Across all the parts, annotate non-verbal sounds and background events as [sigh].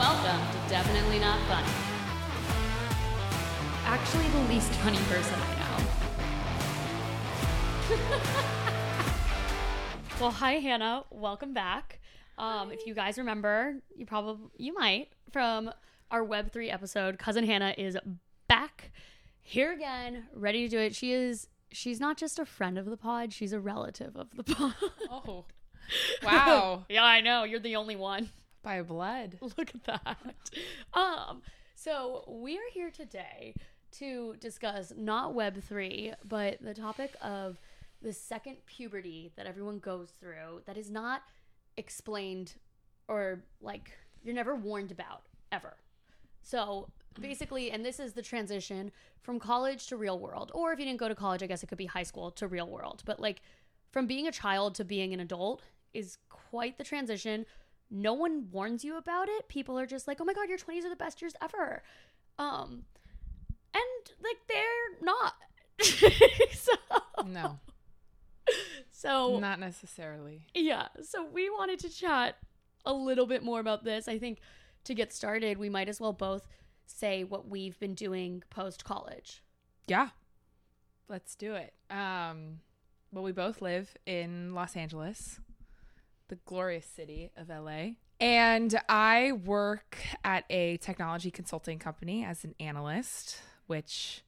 welcome to Definitely Not Funny. Actually, the least funny person I know. [laughs] well, hi, Hannah. Welcome back. Um, if you guys remember, you probably you might from our Web three episode. Cousin Hannah is back here again, ready to do it. She is. She's not just a friend of the pod; she's a relative of the pod. Oh, [laughs] wow. yeah, I know. You're the only one. By blood. [laughs] Look at that. Um, so we are here today to discuss not Web three, but the topic of the second puberty that everyone goes through that is not explained or like you're never warned about ever. So basically, and this is the transition from college to real world, or if you didn't go to college, I guess it could be high school to real world. But like from being a child to being an adult is quite the transition. No one warns you about it. People are just like, "Oh my god, your 20s are the best years ever." Um and like they're not. [laughs] so, No, [laughs] so not necessarily. yeah, so we wanted to chat a little bit more about this. I think to get started, we might as well both say what we've been doing post college. Yeah. Let's do it. Um, well, we both live in Los Angeles, the glorious city of LA. And I work at a technology consulting company as an analyst, which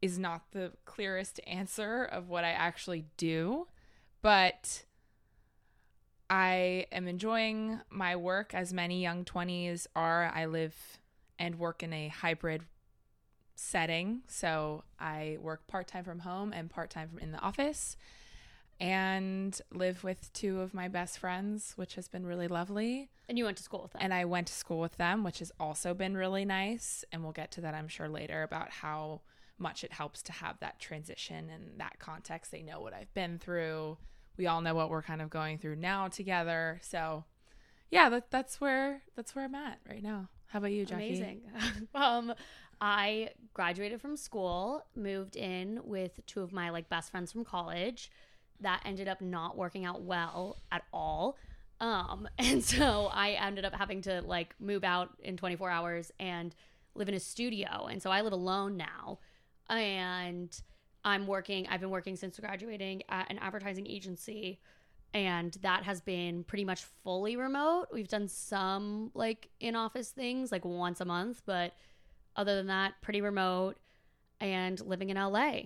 is not the clearest answer of what I actually do, but I am enjoying my work as many young 20s are. I live and work in a hybrid setting. So I work part time from home and part time from in the office and live with two of my best friends, which has been really lovely. And you went to school with them. And I went to school with them, which has also been really nice. And we'll get to that, I'm sure, later about how much it helps to have that transition and that context. They know what I've been through. We all know what we're kind of going through now together. So, yeah, that, that's where that's where I'm at right now. How about you, Jackie? Amazing. [laughs] um, I graduated from school, moved in with two of my like best friends from college. That ended up not working out well at all. Um, [laughs] and so I ended up having to like move out in 24 hours and live in a studio. And so I live alone now. And I'm working, I've been working since graduating at an advertising agency and that has been pretty much fully remote. We've done some like in office things like once a month, but other than that, pretty remote and living in LA.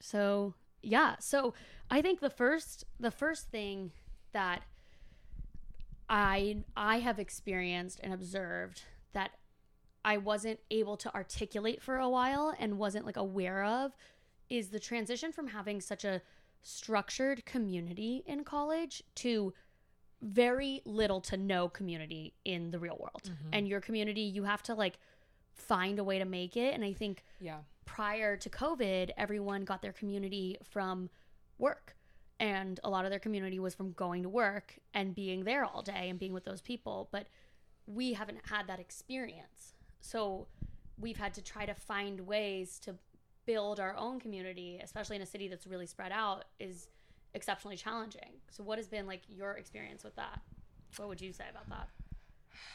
So, yeah. So, I think the first the first thing that I I have experienced and observed that I wasn't able to articulate for a while and wasn't like aware of is the transition from having such a structured community in college to very little to no community in the real world. Mhm. And your community, you have to like find a way to make it. And I think Yeah. Prior to COVID, everyone got their community from work. And a lot of their community was from going to work and being there all day and being with those people. But we haven't had that experience. So we've had to try to find ways to build our own community, especially in a city that's really spread out, is exceptionally challenging. So, what has been like your experience with that? What would you say about that?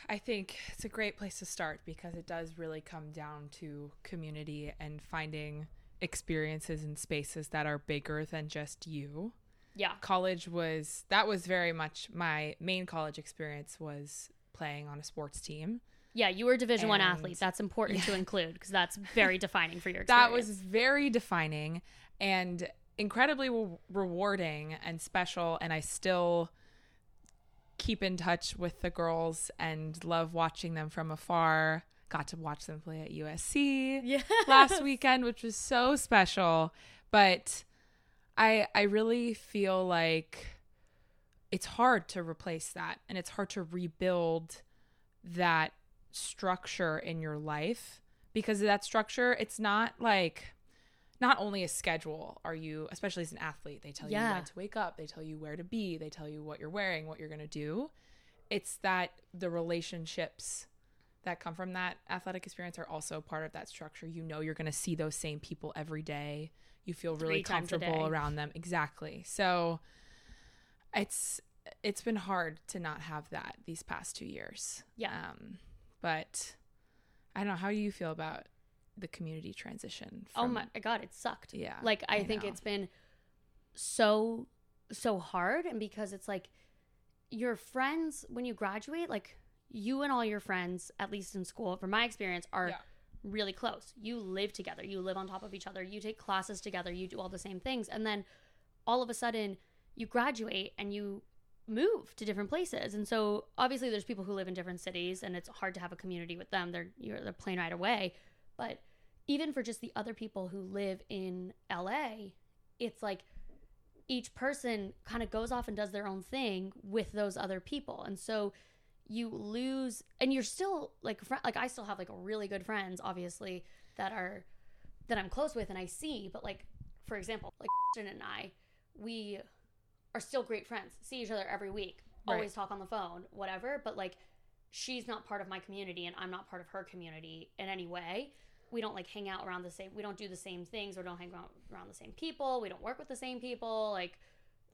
I think it's a great place to start because it does really come down to community and finding experiences and spaces that are bigger than just you. Yeah. College was that was very much my main college experience was playing on a sports team. Yeah, you were Division One And- athlete. That's important to [laughs] include because that's very defining for your That was very defining and incredibly re- rewarding and special and I still keep in touch with the girls and love watching them from afar. Got to watch them play at USC. yeah. last weekend, which was so special. But I I really feel like it's hard to replace that and it's hard to rebuild that structure in your life because of that structure it's not like not only a schedule are you especially as an athlete they tell you Yeah. when to wake up they tell you where to be they tell you what you're wearing what you're going to do it's that the relationships that come from that athletic experience are also part of that structure. You know you're going to see those same people every day. You feel really Three comfortable around them. Exactly. So it's it's been hard to not have that these past two years. Yeah. Um, but I don't know. How do you feel about the community transition? oh my god, it sucked. Yeah. Like I, I think know. it's been so so hard and because it's like your friends when you graduate, like you and all your friends, at least in school, from my experience, are Yeah. really close. You live together. You live on top of each other. You take classes together. You do all the same things. And then all of a sudden you graduate and you move to different places. And so obviously there's people who live in different cities and it's hard to have a community with them. They're you're they're plane right away. But even for just the other people who live in LA, it's like each person kind of goes off and does their own thing with those other people. And so you lose and you're still like fr- like I still have like really good friends obviously that are that I'm close with and I see, but like for example, like and I, we are still great friends. See each other every week. Right. Always talk on the phone, whatever, but like she's not part of my community and I'm not part of her community in any way. We don't like hang out around the same we don't do the same things or don't hang around around the same people. We don't work with the same people, like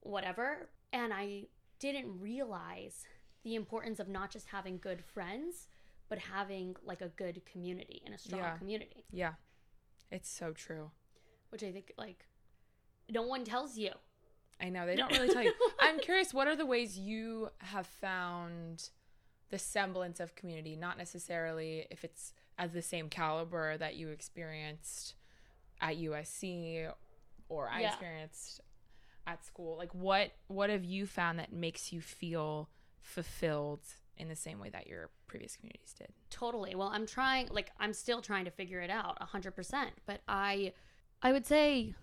whatever. And I didn't realize the importance of not just having good friends, but having like a good community and a strong Yeah. community, Yeah. It's so true. which I think like no one tells you. I know they don't really tell you. [laughs] I'm curious, what are the ways you have found the semblance of community? Not necessarily if it's at the same caliber that you experienced at USC or I Yeah. experienced at school. Like what what have you found that makes you feel fulfilled in the same way that your previous communities did? Totally. Well, I'm trying like I'm still trying to figure it out 100%, but I I would say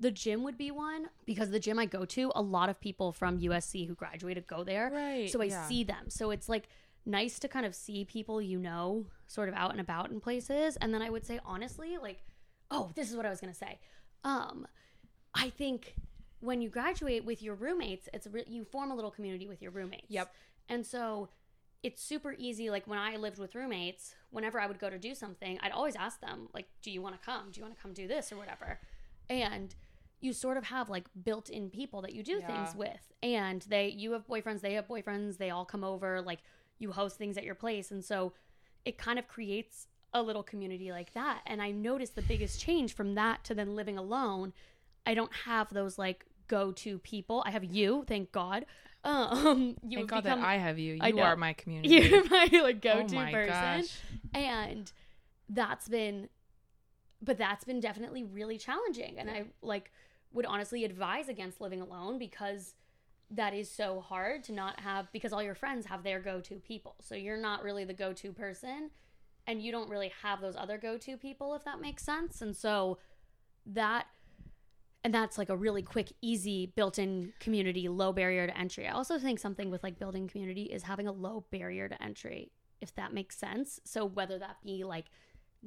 the gym would be one because the gym I go to, a lot of people from USC who graduated go there. Right, So I yeah. see them. So it's like nice to kind of see people you know sort of out and about in places. And then I would say honestly, like, oh, this is what I was gonna say. Um, I think when you graduate with your roommates, it's re- you form a little community with your roommates. Yep. And so it's super easy. Like when I lived with roommates, whenever I would go to do something, I'd always ask them, like, do you want to come? Do you want to come do this or whatever? And you sort of have like built in people that you do Yeah. things with. And they, you have boyfriends, they have boyfriends, they all come over, like you host things at your place. And so it kind of creates a little community like that. And I noticed the biggest change from that to then living alone. I don't have those like go to people. I have you, thank God. Um, [laughs] you Thank God become, that I have you. You are my [laughs] community. you're my like oh go-to my person gosh. and that's been but that's been definitely really challenging and i like would honestly advise against living alone because that is so hard to not have because all your friends have their go-to people. So you're not really the go-to person and you don't really have those other go-to people if that makes sense. And so that and that's like a really quick easy built-in community low barrier to entry. I also think something with like building community is having a low barrier to entry if that makes sense. So whether that be like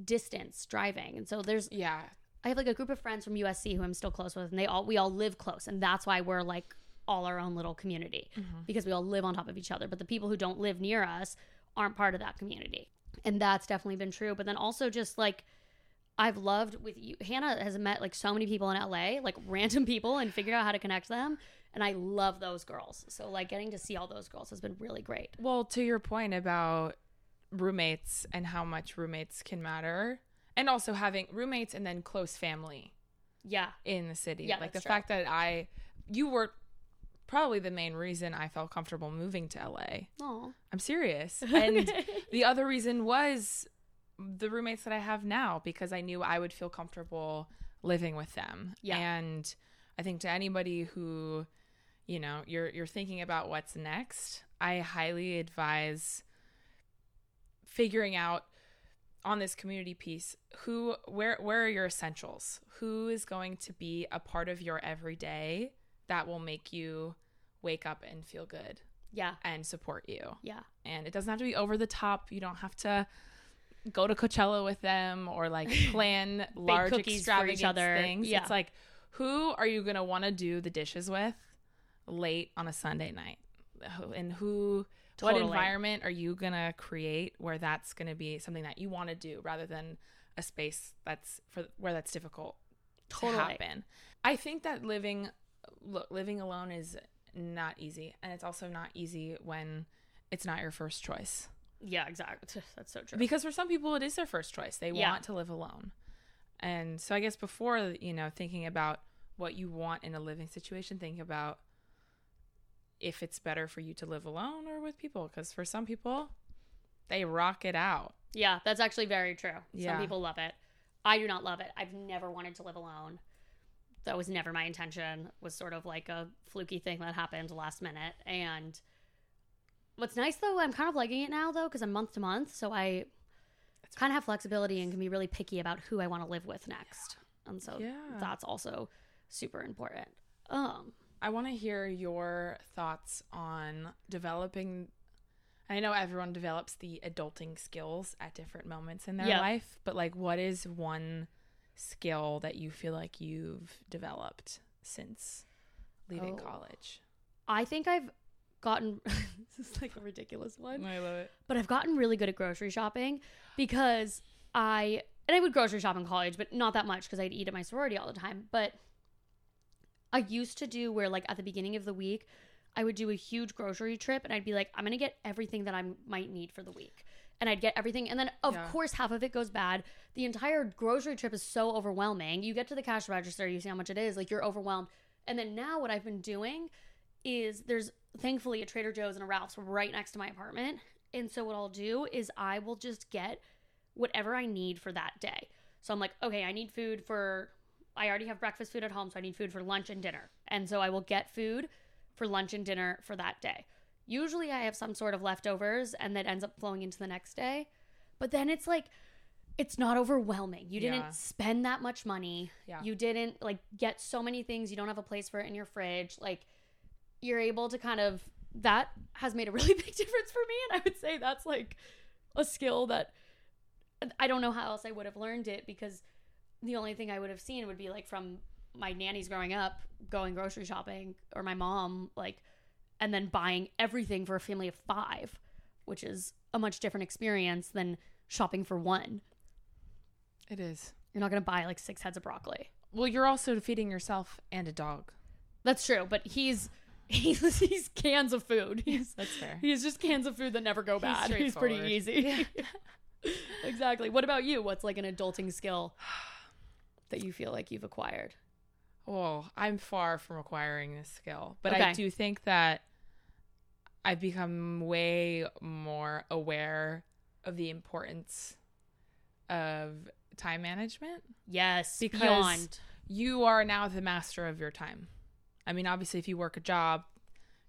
distance driving. And so there's Yeah. i have like a group of friends from usc who i'm still close with and they all we all live close and that's why we're like all our own little community mm-hmm. because we all live on top of each other but the people who don't live near us aren't part of that community and that's definitely been true but then also just like I've loved with you. Hannah has met like so many people in LA, like [laughs] random people, and figured out how to connect them. And I love those girls. So like getting to see all those girls has been really great. Well, to your point about roommates and how much roommates can matter, and also having roommates and then close family Yeah, in the city. Yeah, like the true. fact that I, you were probably the main reason I felt comfortable moving to LA. oh, I'm serious. [laughs] And the other reason was the roommates that I have now because I knew I would feel comfortable living with them. Yeah. And I think to anybody who, you know, you're you're thinking about what's next, I highly advise figuring out on this community piece who where where are your essentials? Who is going to be a part of your everyday that will make you wake up and feel good yeah, and support you? yeah, and it doesn't have to be over the top. You don't have to go to Coachella with them or like [laughs] plan large cookies for each other. things. Yeah. It's like who are you gonna want to do the dishes with late on a Sunday night, and who. What environment are you gonna create where that's gonna be something that you want to do rather than a space that's for where that's difficult Totally. to happen? I think that living look living alone is not easy. And it's also not easy when it's not your first choice. Yeah, exactly. [laughs] That's so true. Because for some people, it is their first choice. They Yeah. want to live alone. And so I guess before, you know, thinking about what you want in a living situation, think about if it's better for you to live alone or with people. Because for some people, they rock it out. Yeah, that's actually very true. Yeah. Some people love it. I do not love it. I've never wanted to live alone. That was never my intention. Was sort of like a fluky thing that happened last minute. And what's nice though, I'm kind of liking it now though because I'm month to month, so I kind of have flexibility and can be really picky about who I want to live with next. And so Yeah. that's also super important. Um, I want to hear your thoughts on developing. I know everyone develops the adulting skills at different moments in their Yeah. life, but like, what is one skill that you feel like you've developed since leaving Oh. college? I think I've gotten [laughs] this is like a ridiculous one. I love it. but I've gotten really good at grocery shopping because I and I would grocery shop in college, but not that much because I'd eat at my sorority all the time. But I used to do where like at the beginning of the week, I would do a huge grocery trip and I'd be like, I'm gonna get everything that I might need for the week. And I'd get everything, and then of Yeah. course half of it goes bad. The entire grocery trip is so overwhelming. You get to the cash register, you see how much it is, like you're overwhelmed. And then now what I've been doing is there's thankfully a Trader Joe's and a Ralph's right next to my apartment. And so what I'll do is I will just get whatever I need for that day. So I'm like, okay, I need food for I already have breakfast food at home, so I need food for lunch and dinner. And so I will get food for lunch and dinner for that day. Usually I have some sort of leftovers and that ends up flowing into the next day. But then it's like it's not overwhelming. You didn't Yeah. spend that much money. Yeah. You didn't like get so many things. You don't have a place for it in your fridge. Like you're able to kind of that has made a really [laughs] big difference for me and I would say that's like a skill that I don't know how else I would have learned it because the only thing I would have seen would be like from my nannies growing up going grocery shopping or my mom like and then buying everything for a family of 5 which is a much different experience than shopping for one. It is. You're not going to buy like six heads of broccoli. Well, you're also feeding yourself and a dog. That's true, but he's [laughs] he's he's cans of food. He's That's fair. [laughs] he's just cans of food that never go He's bad. He's, pretty easy. [laughs] exactly. What about you? What's like an adulting skill [sighs] that you feel like you've acquired? Oh, I'm far from acquiring this skill, but I do think that I've become way more aware of the importance of time management. Yes, Because- beyond. You are now the master of your time. I mean, obviously, if you work a job,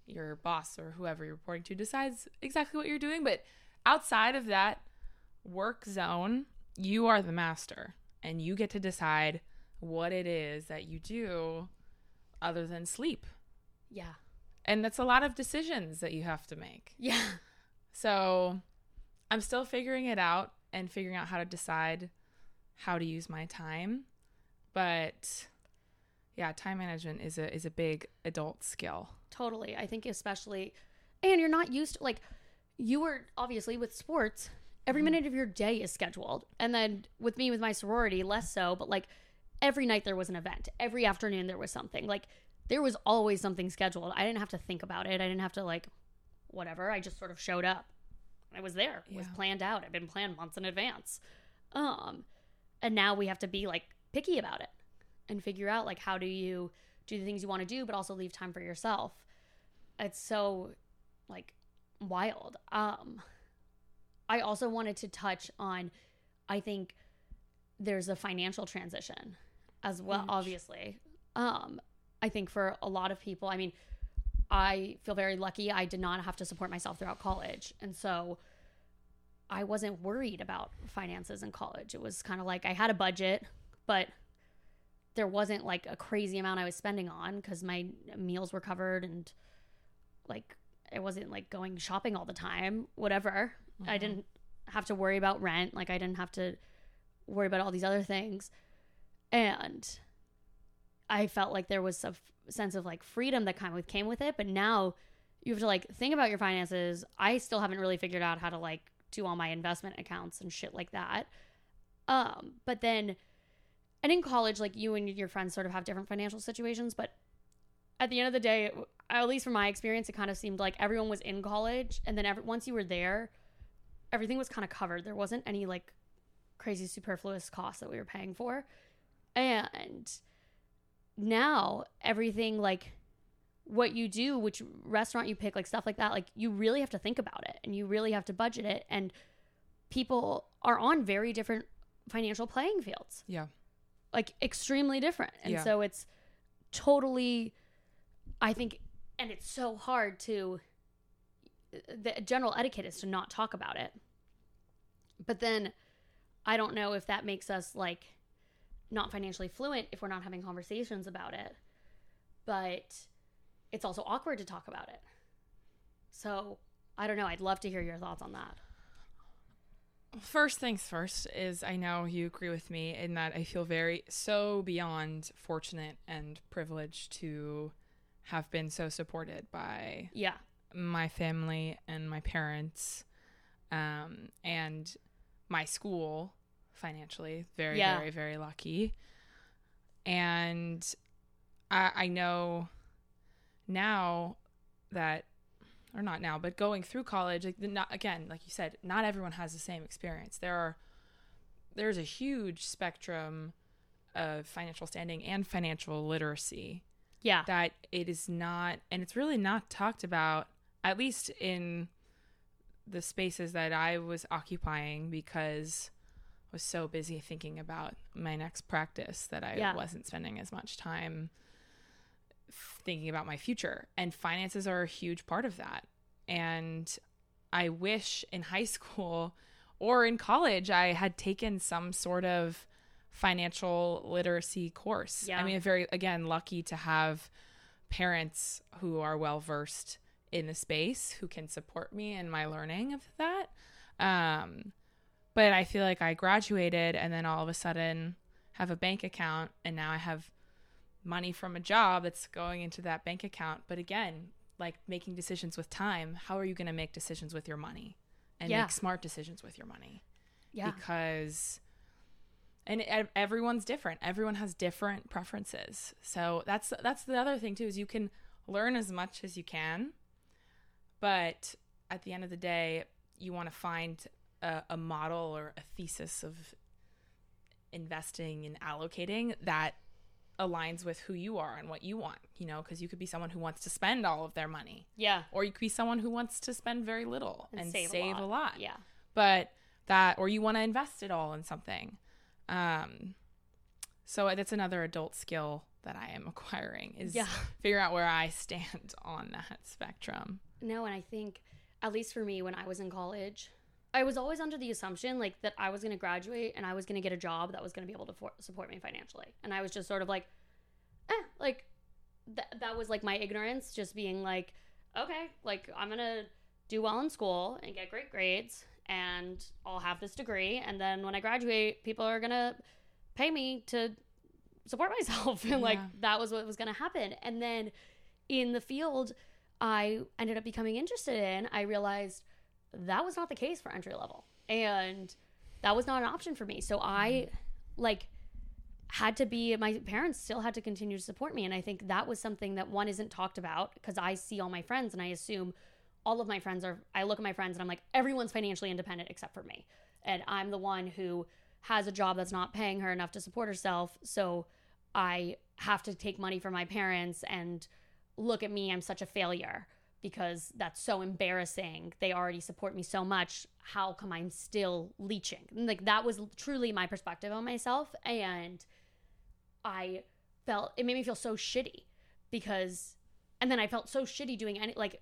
your boss or whoever you're reporting to decides exactly what you're doing, but outside of that work zone, you are the master and you get to decide what it is that you do other than sleep. Yeah. And that's a lot of decisions that you have to make. Yeah. So I'm still figuring it out and figuring out how to decide how to use my time. But yeah, time management is a is a big adult skill. Totally. I think especially and you're not used to like you were obviously with sports, every mm-hmm. minute of your day is scheduled. And then with me with my sorority, less so, but like every night there was an event. Every afternoon there was something. Like there was always something scheduled. I didn't have to think about it. I didn't have to like whatever. I just sort of showed up. I was there. It was planned out. It'd been planned months in advance. Um and now we have to be like picky about it and figure out like how do you do the things you want to do but also leave time for yourself it's so like wild um i also wanted to touch on i think there's a financial transition as well Huge. obviously um i think for a lot of people i mean i feel very lucky i did not have to support myself throughout college and so i wasn't worried about finances in college it was kind of like i had a budget but there wasn't like a crazy amount I was spending on because my meals were covered and like I wasn't like going shopping all the time, whatever. I Mhm. didn't have to worry about rent. Like I didn't have to worry about all these other things. And I felt like there was a f- sense of like freedom that kind of came with it. But now you have to like think about your finances. I still haven't really figured out how to like do all my investment accounts and shit like that. Um, but then and in college, like you and your friends sort of have different financial situations, but at the end of the day, at least from my experience, it kind of seemed like everyone was in college, and then every, once you were there, everything was kind of covered. There wasn't any like crazy superfluous costs that we were paying for, and now everything like what you do, which restaurant you pick, like stuff like that, like you really have to think about it and you really have to budget it. And people are on very different financial playing fields. Yeah. Like extremely different. And Yeah. so it's totally, I think, and it's so hard to, the general etiquette is to not talk about it. But then I don't know if that makes us like not financially fluent if we're not having conversations about it. But it's also awkward to talk about it. So I don't know. I'd love to hear your thoughts on that. First things first is I know you agree with me in that I feel very so beyond fortunate and privileged to have been so supported by Yeah. my family and my parents um, and my school financially very Yeah. very very lucky and I, I know now that or not now but going through college like not again like you said not everyone has the same experience there are there's a huge spectrum of financial standing and financial literacy Yeah. that it is not and it's really not talked about at least in the spaces that I was occupying because was so busy thinking about my next practice that I Yeah. wasn't spending as much time thinking about my future and finances are a huge part of that and I wish in high [laughs] school or in college I had taken some sort of financial literacy course. Yeah. I mean, very again lucky to have parents who are well versed in the space who can support me in my learning of that. Um, but I feel like I graduated and then all of a sudden have a bank account and now I have money from a job that's going into that bank account. But again, like making decisions with time, how are you going to make decisions with your money and Yeah. make smart decisions with your money? Yeah. because and everyone's different everyone has different preferences so that's that's the other thing too is you can learn as much as you can but at the end of the day you want to find a, a model or a thesis of investing and allocating that aligns with who you are and what you want you know because you could be someone who wants to spend all of their money Yeah. or you could be someone who wants to spend very little and, save, a lot Yeah. but that or you want to invest it all in something um so that's another adult skill that i am [laughs] acquiring is Yeah. figure out where i stand [laughs] on that spectrum No, and I think, at least for me, when I was in college, I was always under the assumption like that I was going to graduate and I was going to get a job that was going to be able to for- support me financially, and I was just sort of like, eh, like th- that was like my ignorance, just being like, okay, like I'm gonna do well in school and get great grades, and I'll have this degree, and then when I graduate, people are gonna pay me to support [laughs] myself, and like Yeah. that was what was gonna happen, and then in the field I ended up becoming interested in, I realized that was not the case for entry level. And that was not an option for me. So I mm. like had to be my parents still had to continue to support me and I think that was something that one isn't talked about because I see all my friends and I assume all of my friends are I look at my friends and I'm like everyone's financially independent except for me. And I'm the one who has a job that's not paying her enough to support herself, so I have to take money from my parents and look at me, I'm such a failure because that's so embarrassing. They already support me so much. How come I'm still leeching? Like that was truly my perspective on myself. And I felt it made me feel so shitty because, and then I felt so shitty doing any, like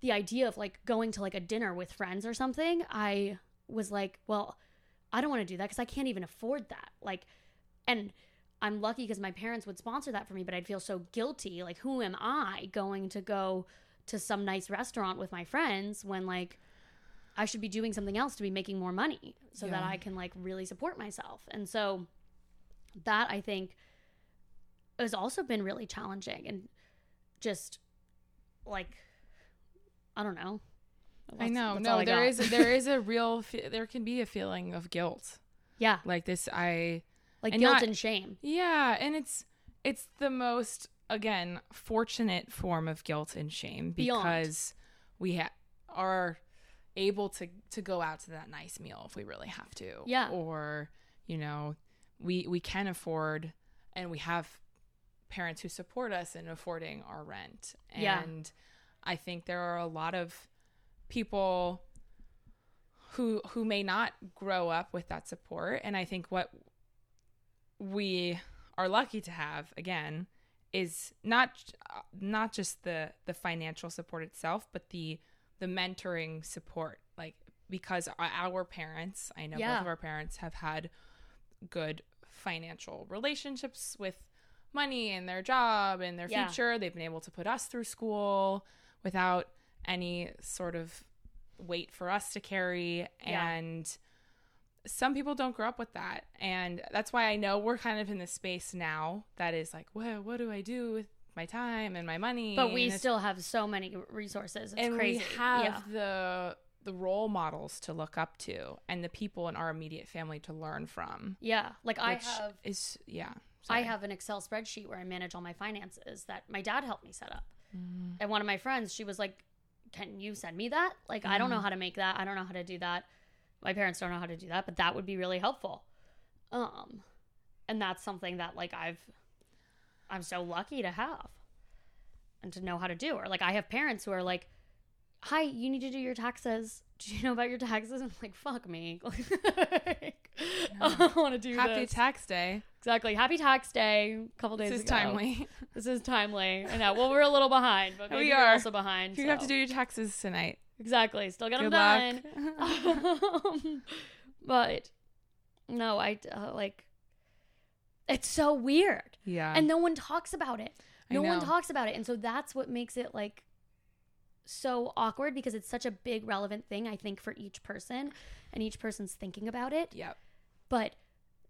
the idea of like going to like a dinner with friends or something. I was like, well, I don't want to do that because I can't even afford that. Like, and I'm lucky because my parents would sponsor that for me, but I'd feel so guilty. Like, who am I going to go to some nice restaurant with my friends when like I should be doing something else to be making more money so that I can like really support myself. And so that I think has also been really challenging and just like I don't know. i know no I there got. is [laughs] there is a real fe- there can be a feeling of guilt yeah, like this i like and guilt not- and shame. Yeah, and it's it's the most again fortunate form of guilt and shame Beyond. because we ha- are able to to go out to that nice meal if we really have to Yeah. or you know we we can afford and we have parents who support us in affording our rent Yeah. and i think there are a lot of people who who may not grow up with that support and i think what we are lucky to have again is not not just the the financial support itself but the the mentoring support like because our- parents i know Yeah. both of our parents have had good financial relationships with money and their job and their Yeah. future they've been able to put us through school without any sort of weight for us to carry Yeah. and some people don't grow up with that and that's why i know we're kind of in this space now that is like well what do i do with my time and my money But we still have so many resources. It's and crazy. we have yeah. the the role models to look up to and the people in our immediate family to learn from Yeah. Like I have is yeah I have an Excel spreadsheet where I manage all my finances that my dad helped me set up. Mm-hmm. And one of my friends, she was like, "Can you send me that? Like I Mm-hmm. don't know how to make that. I don't know how to do that. My parents don't know how to do that, but that would be really helpful." Um and that's something that like I've I'm so lucky to have and to know how to do. Or like I have parents who are like, "Hi, you need to do your taxes. [laughs] Do you know about your taxes?" I'm like, "Fuck me." [laughs] Like, I want to do happy this. tax day Exactly. Happy Tax Day. A couple days this is ago. timely This is timely. I know. Well, we're a little behind, but [laughs] We are also behind. you have to do your taxes tonight exactly. Still them good done. [laughs] [laughs] Um, but no, I uh, like. It's so weird, yeah and no one talks about it. No one talks about it, and so that's what makes it like so awkward because it's such a big relevant thing. I think for each person, and each person's thinking about it. yep but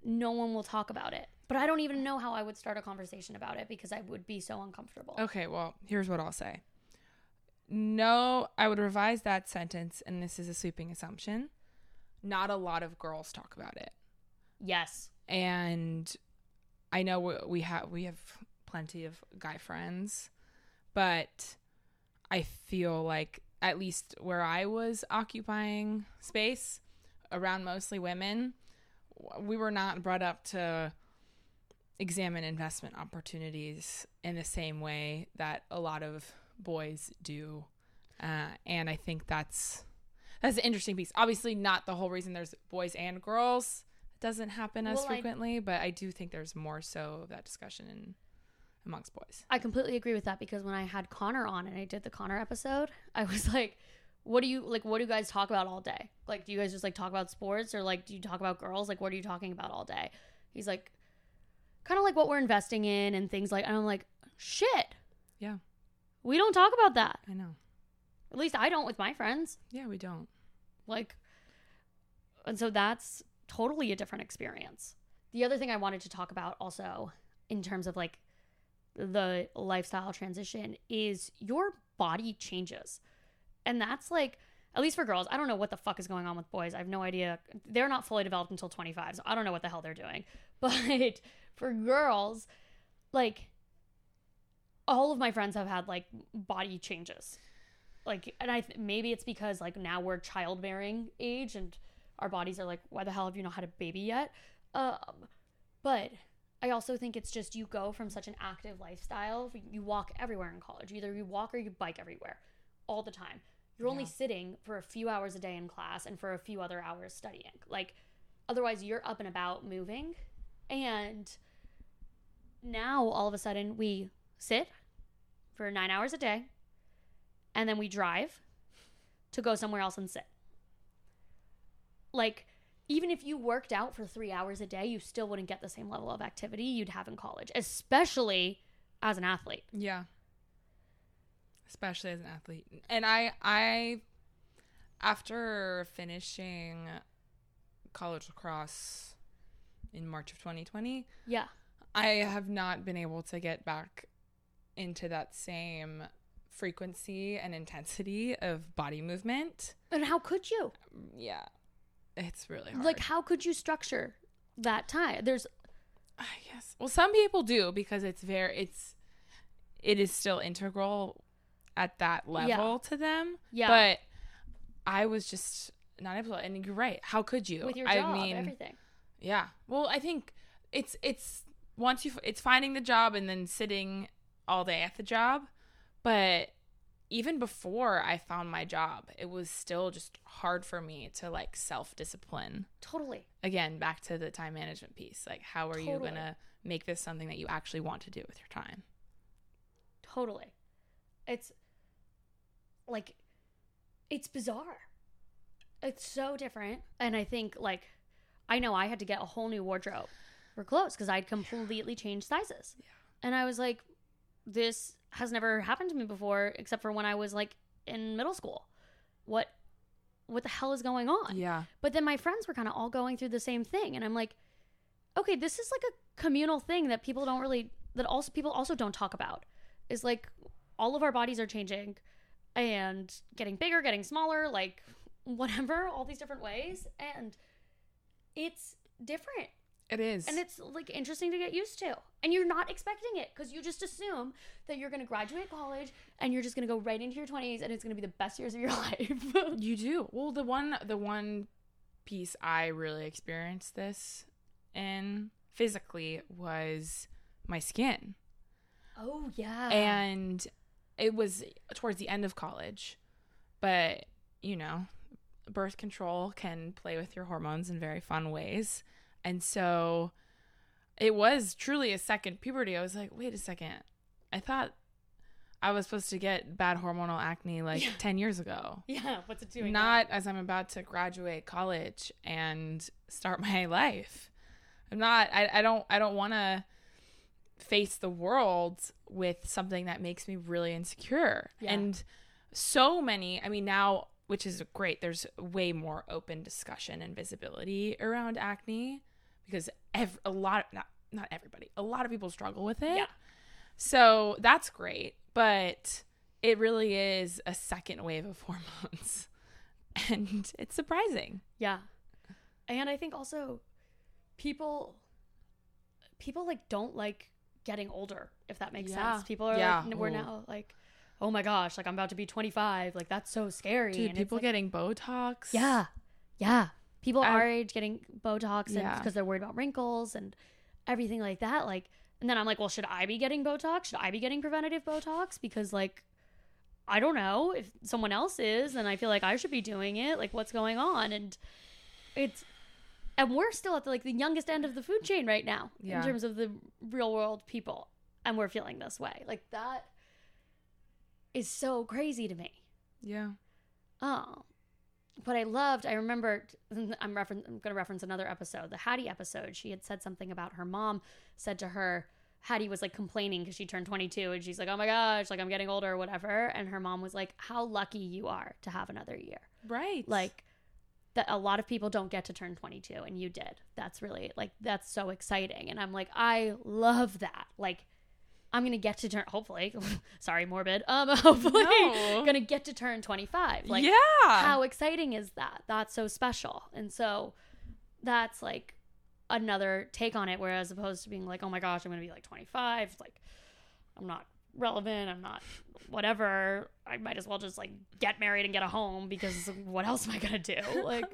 no one will talk about it. But I don't even know how I would start a conversation about it because I would be so uncomfortable. Okay, well, here's what I'll say. No, I would revise that sentence, and this is a sweeping assumption. Not a lot of girls talk about it, Yes. and I know we, we have we have plenty of guy friends, but I feel like at least where I was occupying space around mostly women, we were not brought up to examine investment opportunities in the same way that a lot of boys do. Uh, and I think that's that's an interesting piece. Obviously, not the whole reason there's boys and girls. It doesn't happen as Well, I- frequently, but I do think there's more so of that discussion in amongst boys. I completely agree with that because when I had Connor on and I did the Connor episode, I was [laughs] like, what do you like what do you guys talk about all day? Like do you guys just like talk about sports or like do you talk about girls? Like what are you talking about all day? He's like kind of like what we're investing in and things like and I'm like, shit. Yeah. We don't talk about that. I know. At least I don't with my friends. Yeah, we don't. Like, and so that's totally a different experience. The other thing I wanted to talk about also, in terms of like the lifestyle transition, is your body changes. And that's like, at least for girls, I don't know what the fuck is going on with boys. I have no idea. They're not fully developed until 25, so I don't know what the hell they're doing. [laughs] But for girls, like, all of my friends have had like body changes. Like and i th- maybe it's because like now we're childbearing age and our bodies are like why the hell have you not had a baby yet? Um but i also think it's just you go from such an active lifestyle you walk everywhere in college. Either you walk or you bike everywhere all the time. You're only Yeah. sitting for a few hours a day in class and for a few other hours studying. Like otherwise you're up and about moving. And now all of a sudden we sit for nine hours a day and then we drive to go somewhere else and sit. Like, even if you worked out for three hours a day, you still wouldn't get the same level of activity you'd have in college, especially as an athlete. Yeah. Especially as an athlete. And I I after finishing college lacrosse in March of 2020, Yeah. I have not been able to get back into that same frequency and intensity of body movement. And how could you? Yeah. It's really hard. Like, how could you structure that time? There's, I guess. Well, some people do because it's very it's it is still integral at that level Yeah. to them. Yeah. But I was just not able to. And you're right. How could you? with your I job, mean, everything. yeah. Well, I think it's it's once you it's finding the job and then sitting all day at the job, but even before I found my job, it was still just hard for me to like self discipline. Totally. Again, back to the time management piece. Like, how are you gonna make this something that you actually want to do with your time? Totally. It's like it's bizarre. It's so different. And I think like I know I had to get a whole new wardrobe for clothes because I'd completely changed sizes. And I was like, this has never happened to me before, except for when I was like in middle school. What what the hell is going on? Yeah. But then my friends were kind of all going through the same thing, and I'm like, okay, this is like a communal thing that people don't really that also people also don't talk about. Is like all of our bodies are changing and getting bigger, getting smaller, like whatever, all these different ways, and it's different It is. and it's like interesting to get used to and you're not expecting it because you just assume that you're going to graduate college and you're just going to go right into your 20s and it's going to be the best years of your [laughs] life You do. Well, the one the one piece I really experienced this in physically was my skin. oh yeah And it was towards the end of college. But, you know, birth control can play with your hormones in very fun ways. And so it was truly a second puberty. I was like, wait a second. I thought I was supposed to get bad hormonal acne like Yeah. 10 years ago yeah what's it doing not as I'm about to graduate college and start [laughs] my life. I'm not I, I don't I don't want to face the world with something that makes me really insecure. Yeah. And so many, I mean now which is great. There's way more open discussion and visibility around acne because ev- a lot not not everybody. A lot of people struggle with it. Yeah. So that's great, but it really is a second wave of [laughs] hormones. And it's surprising. yeah and i think also people people like don't like getting older if that makes Yeah. sense people are Yeah. like we're Ooh. now like oh my gosh like i'm about to be 25 like that's so scary Dude, and people like- getting Botox. Yeah. Yeah. People I- our age getting Botox and Yeah. because they're worried about wrinkles and everything like that. Like, and then I'm like, well, should I be getting Botox? Should I be getting preventative Botox? Because like, I don't know if someone else is, and I feel like I should be doing it. Like, what's going on? And it's, and we're still at the, like the youngest end of the food chain right now Yeah. in terms of the real world people, and we're feeling this way. Like that is so crazy to me. Yeah. Oh, but I loved. I remember. I'm referen- I'm going to reference another episode, the Hattie episode. She had said something about her mom said to her. Hattie was like complaining because she turned 22 and she's like, "Oh my gosh, like I'm getting older or whatever." And her mom was like, "How lucky you are to have another year." Right. Like that a lot of people don't get to turn 22 and you did. That's really like that's so exciting. And I'm like, "I love that." Like I'm going to get to turn hopefully. [laughs] sorry, morbid. Um [laughs] hopefully No. going to get to turn 25. Like yeah. how exciting is that? That's so special. And so that's like another take on it. Whereas opposed to being like, oh my gosh, I'm going to be like 25, like I'm not relevant. I'm not whatever. I might as well just like get married and get a home because what else am I going to do? [laughs] Like,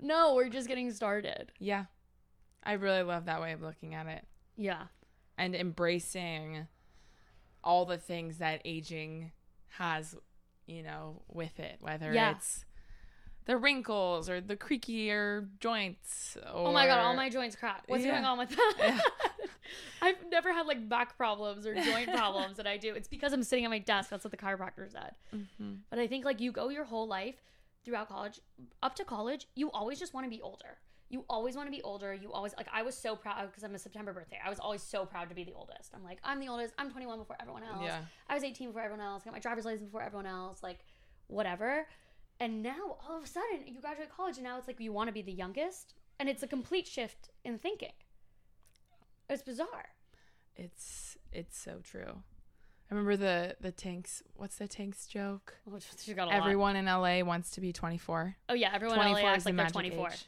no, we're just getting started. yeah. I really love that way of looking at it Yeah. and embracing all the things that aging has, you know, with it, whether Yeah. it's the wrinkles or the creakier joints. Or, oh my God, all my joints crack. What's Yeah. going on with that? Yeah. [laughs] I've never had like back problems or joint problems that I do. It's because I'm sitting at my desk. That's what the chiropractor said. Mhm. But I think like you go your whole life throughout college, up to college, you always just want to be older. You always want to be older. You always like I was so proud uh, because I'm a September birthday. I was always so proud to be the oldest. I'm like I'm the oldest. I'm 21 before everyone else. Yeah. I was 18 before everyone else. I Got my driver's license before everyone else. Like whatever. And now all of a sudden you graduate college and now it's like you want to be the youngest and it's a complete shift in thinking. It's bizarre. It's it's so true. I remember the the tanks. What's the tanks joke? Oh, [laughs] a lot. Everyone in LA wants to be 24. Oh yeah, everyone in LA 24 acts is the like they're magic 24. age.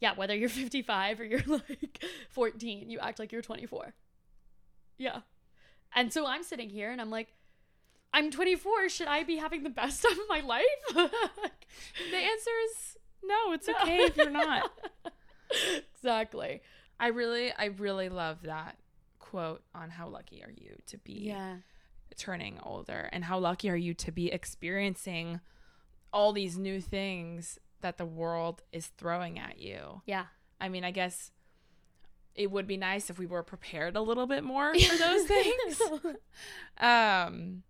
Yeah, whether you're [laughs] 55 or you're like 14, you act like you're 24. Yeah. And so I'm sitting here and I'm like, I'm 24. Should I be having the best time [laughs] of my life? [laughs] The answer is no, it's okay if you're not. exactly. I really, I really love that quote on how lucky are you to be Yeah. turning older and how lucky are you to be experiencing all these new things that the world is throwing at you. Yeah. I mean, I guess it would be nice if we were prepared a little bit more [laughs] for those things. Um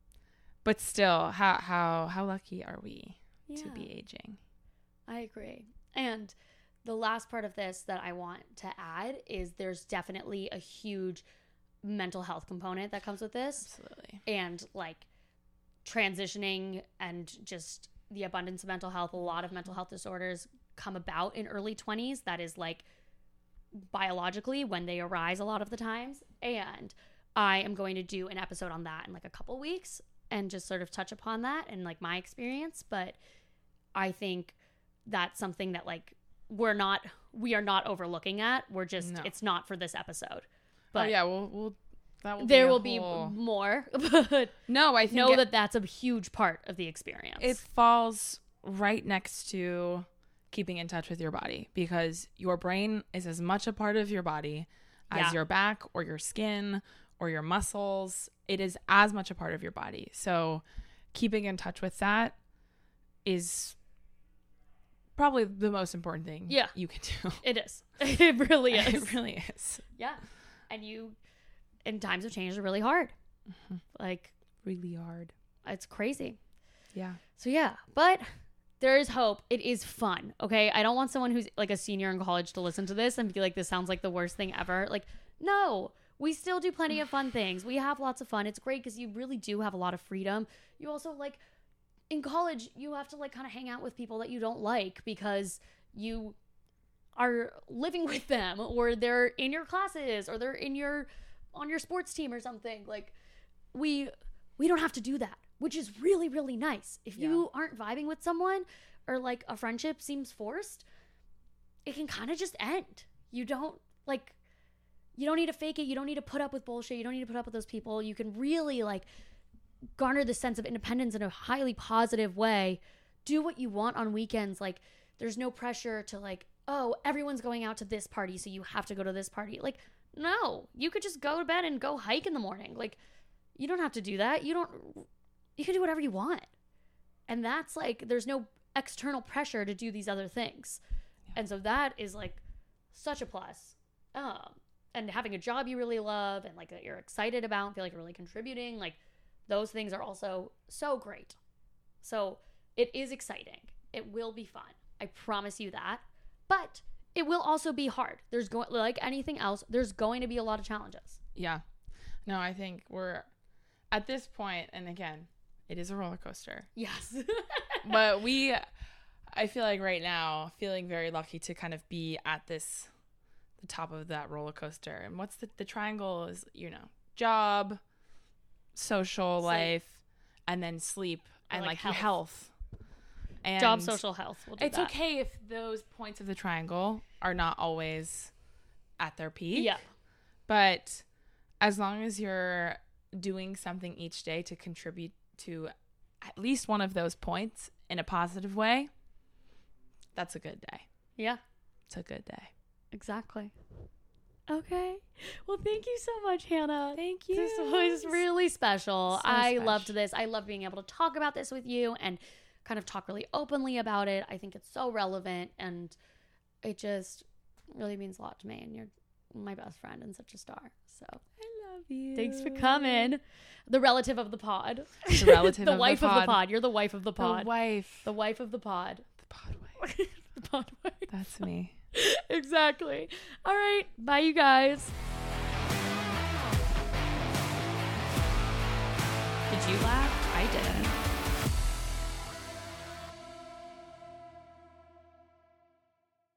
but still, how how how lucky are we to be aging? I agree. And the last part of this that I want to add is there's definitely a huge mental health component that comes with this. Absolutely. and like transitioning and just the abundance of mental health a lot of mental health disorders come about in early 20s that is like biologically when they arise a lot of the times. And i am going to do an episode on that in like a couple weeks and just sort of touch upon that and like my experience. But i think that's something that like we're not we are not overlooking at. We're just No. it's not for this episode. Oh, but but oh yeah, we'll we'll will there will be more [laughs] but No, I think know it- that that's a huge part of the experience. it falls right next to keeping in touch with your body because your brain is as much a part of your body as Yeah. your back or your skin or your muscles. It is as much a part of your body. So keeping in touch with that is probably the most important thing Yeah. you can do. it is. [laughs] It really [laughs] is. it really is. yeah. And you, in times of change, are really hard. Mm-hmm. Like, Really hard. it's crazy. Yeah. So, yeah. But there is hope. It is fun. Okay. I don't want someone who's like a senior in college to listen to this and be like, this sounds like the worst thing ever. Like, no. We still do plenty of fun things. We have lots of fun. It's great because you really do have a lot of freedom. You also like in college, you have to like kind of hang out with people that you don't like because you are living [laughs] with them or they're in your classes or they're in your on your sports team or something. Like we we don't have to do that, which is really really nice. If you aren't vibing with someone or like a friendship seems forced, it can kind of just end. You don't like you don't need to fake it. You don't need to put up with bullshit. You don't need to put up with those people. You can really like garner the sense of independence in a highly positive way. Do what you want on weekends. Like there's no pressure to like, oh, everyone's going out to this party, so you have to go to this party. Like, no, you could just go to bed and go hike in the morning. Like, you don't have to do that. You don't you can do whatever you want. And that's like there's no external pressure to do these other things. And so that is like such a plus. Um and having a job you really love and like that you're excited about and feel like you're really contributing, like those things are also so great. So it is exciting. It will be fun. I promise you that. But it will also be hard. There's going like anything else, there's going to be a lot of challenges. Yeah. No, I think we're at this point, and again, it is a roller coaster. Yes. [laughs] but we i feel like right now feeling very lucky to kind of be at this the top of that roller coaster and what's the the triangle is you know job social Sleep. life and then sleep Or, and like, like, health. health and Job, social health. We'll do it's that. okay if those points of the triangle are not always at their peak Yeah. but as long as you're doing something each day to contribute to at least one of those points in a positive way, that's a good day. Yeah. It's a good day. Exactly. Okay. Well, thank you so much, Hannah. Thank you. This was really special. So I special. loved this. I love being able to talk about this with you and kind of talk really openly about it. I think it's so relevant and it just really means a lot to me. And you're my best friend and such a star. So I love you. thanks for coming. The relative of the pod. The relative [laughs] the of the wife of the pod. pod. You're the wife of the The pod. wife. The wife of the pod. The pod wife. [laughs] the pod wife. That's me. [laughs] exactly. All right. Bye, you guys. Did you laugh? I didn't.